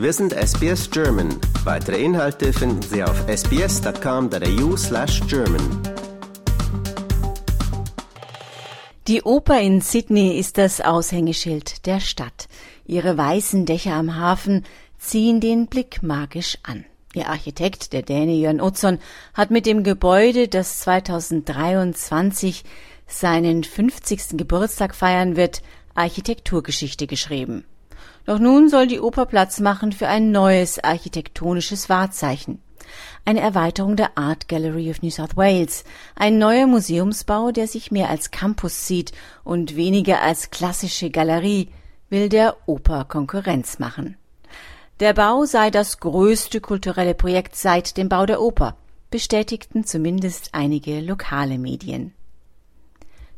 Wir sind SBS German. Weitere Inhalte finden Sie auf sbs.com.au slash German. Die Oper in Sydney ist das Aushängeschild der Stadt. Ihre weißen Dächer am Hafen ziehen den Blick magisch an. Ihr Architekt, der Däne Jörn Utzon, hat mit dem Gebäude, das 2023 seinen 50. Geburtstag feiern wird, Architekturgeschichte geschrieben. Doch nun soll die Oper Platz machen für ein neues architektonisches Wahrzeichen. Eine Erweiterung der Art Gallery of New South Wales, ein neuer Museumsbau, der sich mehr als Campus sieht und weniger als klassische Galerie, will der Oper Konkurrenz machen. Der Bau sei das größte kulturelle Projekt seit dem Bau der Oper, bestätigten zumindest einige lokale Medien.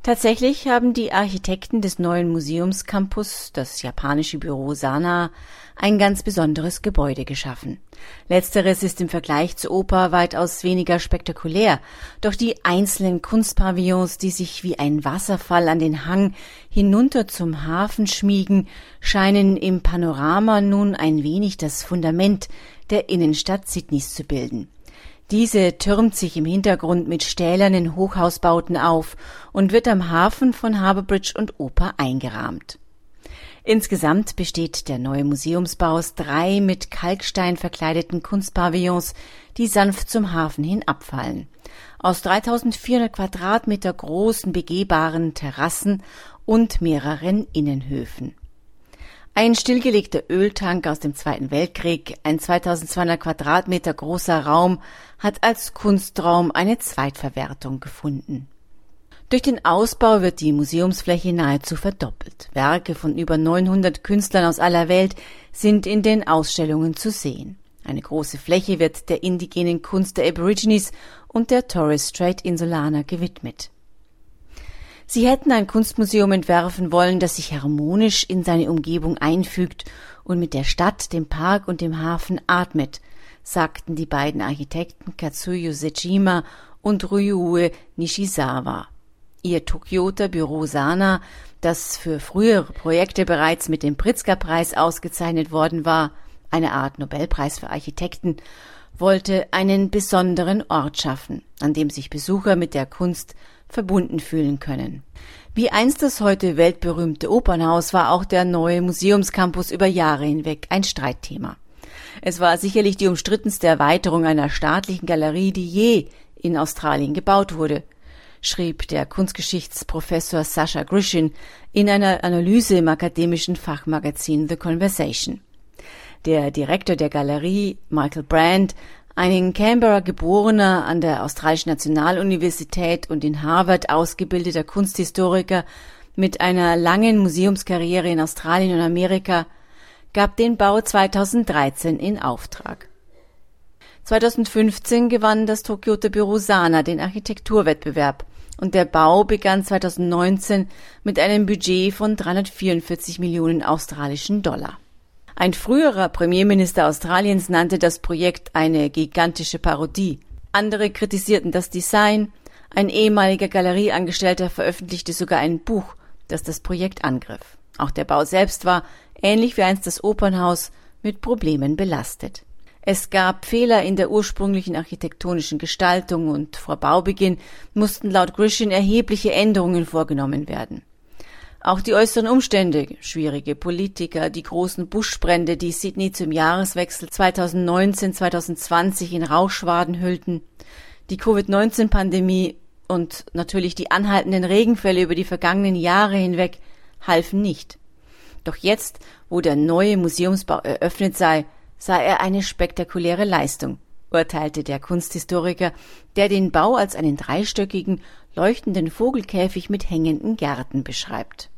Tatsächlich haben die Architekten des neuen Museumscampus, das japanische Büro Sana, ein ganz besonderes Gebäude geschaffen. Letzteres ist im Vergleich zur Oper weitaus weniger spektakulär, doch die einzelnen Kunstpavillons, die sich wie ein Wasserfall an den Hang hinunter zum Hafen schmiegen, scheinen im Panorama nun ein wenig das Fundament der Innenstadt Sydneys zu bilden. Diese türmt sich im Hintergrund mit stählernen Hochhausbauten auf und wird am Hafen von Harbour und Oper eingerahmt. Insgesamt besteht der neue Museumsbau aus drei mit Kalkstein verkleideten Kunstpavillons, die sanft zum Hafen hin abfallen. Aus 3400 Quadratmeter großen begehbaren Terrassen und mehreren Innenhöfen. Ein stillgelegter Öltank aus dem Zweiten Weltkrieg, ein 2200 Quadratmeter großer Raum, hat als Kunstraum eine Zweitverwertung gefunden. Durch den Ausbau wird die Museumsfläche nahezu verdoppelt. Werke von über 900 Künstlern aus aller Welt sind in den Ausstellungen zu sehen. Eine große Fläche wird der indigenen Kunst der Aborigines und der Torres Strait Insulaner gewidmet. Sie hätten ein Kunstmuseum entwerfen wollen, das sich harmonisch in seine Umgebung einfügt und mit der Stadt, dem Park und dem Hafen atmet, sagten die beiden Architekten Katsuyo Sejima und Ryue Nishizawa. Ihr Tokioter Büro Sana, das für frühere Projekte bereits mit dem Pritzker-Preis ausgezeichnet worden war, eine Art Nobelpreis für Architekten, wollte einen besonderen Ort schaffen, an dem sich Besucher mit der Kunst verbunden fühlen können. Wie einst das heute weltberühmte Opernhaus war auch der neue Museumscampus über Jahre hinweg ein Streitthema. Es war sicherlich die umstrittenste Erweiterung einer staatlichen Galerie, die je in Australien gebaut wurde, schrieb der Kunstgeschichtsprofessor Sascha Grishin in einer Analyse im akademischen Fachmagazin The Conversation. Der Direktor der Galerie, Michael Brand, ein in Canberra geborener, an der Australischen Nationaluniversität und in Harvard ausgebildeter Kunsthistoriker mit einer langen Museumskarriere in Australien und Amerika, gab den Bau 2013 in Auftrag. 2015 gewann das Tokioter Büro Sana den Architekturwettbewerb und der Bau begann 2019 mit einem Budget von 344 Millionen australischen Dollar. Ein früherer Premierminister Australiens nannte das Projekt eine gigantische Parodie. Andere kritisierten das Design. Ein ehemaliger Galerieangestellter veröffentlichte sogar ein Buch, das das Projekt angriff. Auch der Bau selbst war, ähnlich wie einst das Opernhaus, mit Problemen belastet. Es gab Fehler in der ursprünglichen architektonischen Gestaltung und vor Baubeginn mussten laut Grishin erhebliche Änderungen vorgenommen werden. Auch die äußeren Umstände, schwierige Politiker, die großen Buschbrände, die Sydney zum Jahreswechsel 2019-2020 in Rauchschwaden hüllten, die Covid-19-Pandemie und natürlich die anhaltenden Regenfälle über die vergangenen Jahre hinweg halfen nicht. Doch jetzt, wo der neue Museumsbau eröffnet sei, sah er eine spektakuläre Leistung, urteilte der Kunsthistoriker, der den Bau als einen dreistöckigen, leuchtenden Vogelkäfig mit hängenden Gärten beschreibt.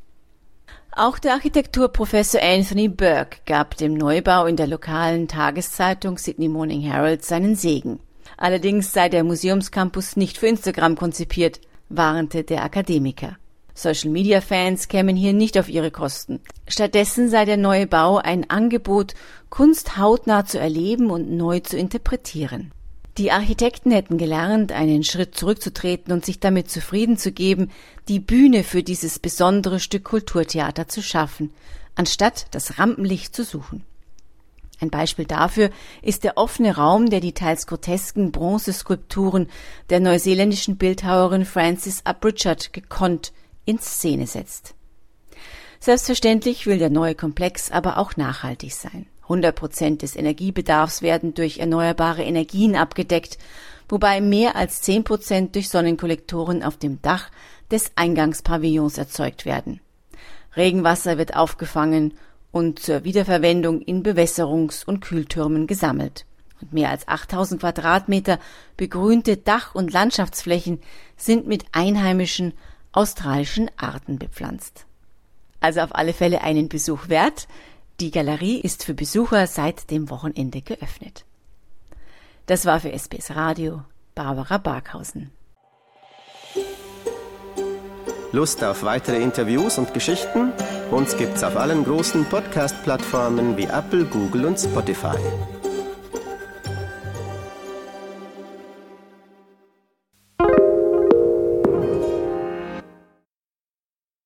Auch der Architekturprofessor Anthony Burke gab dem Neubau in der lokalen Tageszeitung Sydney Morning Herald seinen Segen. Allerdings sei der Museumscampus nicht für Instagram konzipiert, warnte der Akademiker. Social-Media-Fans kämen hier nicht auf ihre Kosten. Stattdessen sei der neue Bau ein Angebot, Kunst hautnah zu erleben und neu zu interpretieren. Die Architekten hätten gelernt, einen Schritt zurückzutreten und sich damit zufrieden zu geben, die Bühne für dieses besondere Stück Kulturtheater zu schaffen, anstatt das Rampenlicht zu suchen. Ein Beispiel dafür ist der offene Raum, der die teils grotesken Bronzeskulpturen der neuseeländischen Bildhauerin Frances Upritchard gekonnt in Szene setzt. Selbstverständlich will der neue Komplex aber auch nachhaltig sein. 100 Prozent des Energiebedarfs werden durch erneuerbare Energien abgedeckt, wobei mehr als 10 Prozent durch Sonnenkollektoren auf dem Dach des Eingangspavillons erzeugt werden. Regenwasser wird aufgefangen und zur Wiederverwendung in Bewässerungs- und Kühltürmen gesammelt. Und mehr als 8000 Quadratmeter begrünte Dach- und Landschaftsflächen sind mit einheimischen australischen Arten bepflanzt. Also auf alle Fälle einen Besuch wert. Die Galerie ist für Besucher seit dem Wochenende geöffnet. Das war für SBS Radio Barbara Barkhausen. Lust auf weitere Interviews und Geschichten? Uns gibt's auf allen großen Podcast-Plattformen wie Apple, Google und Spotify.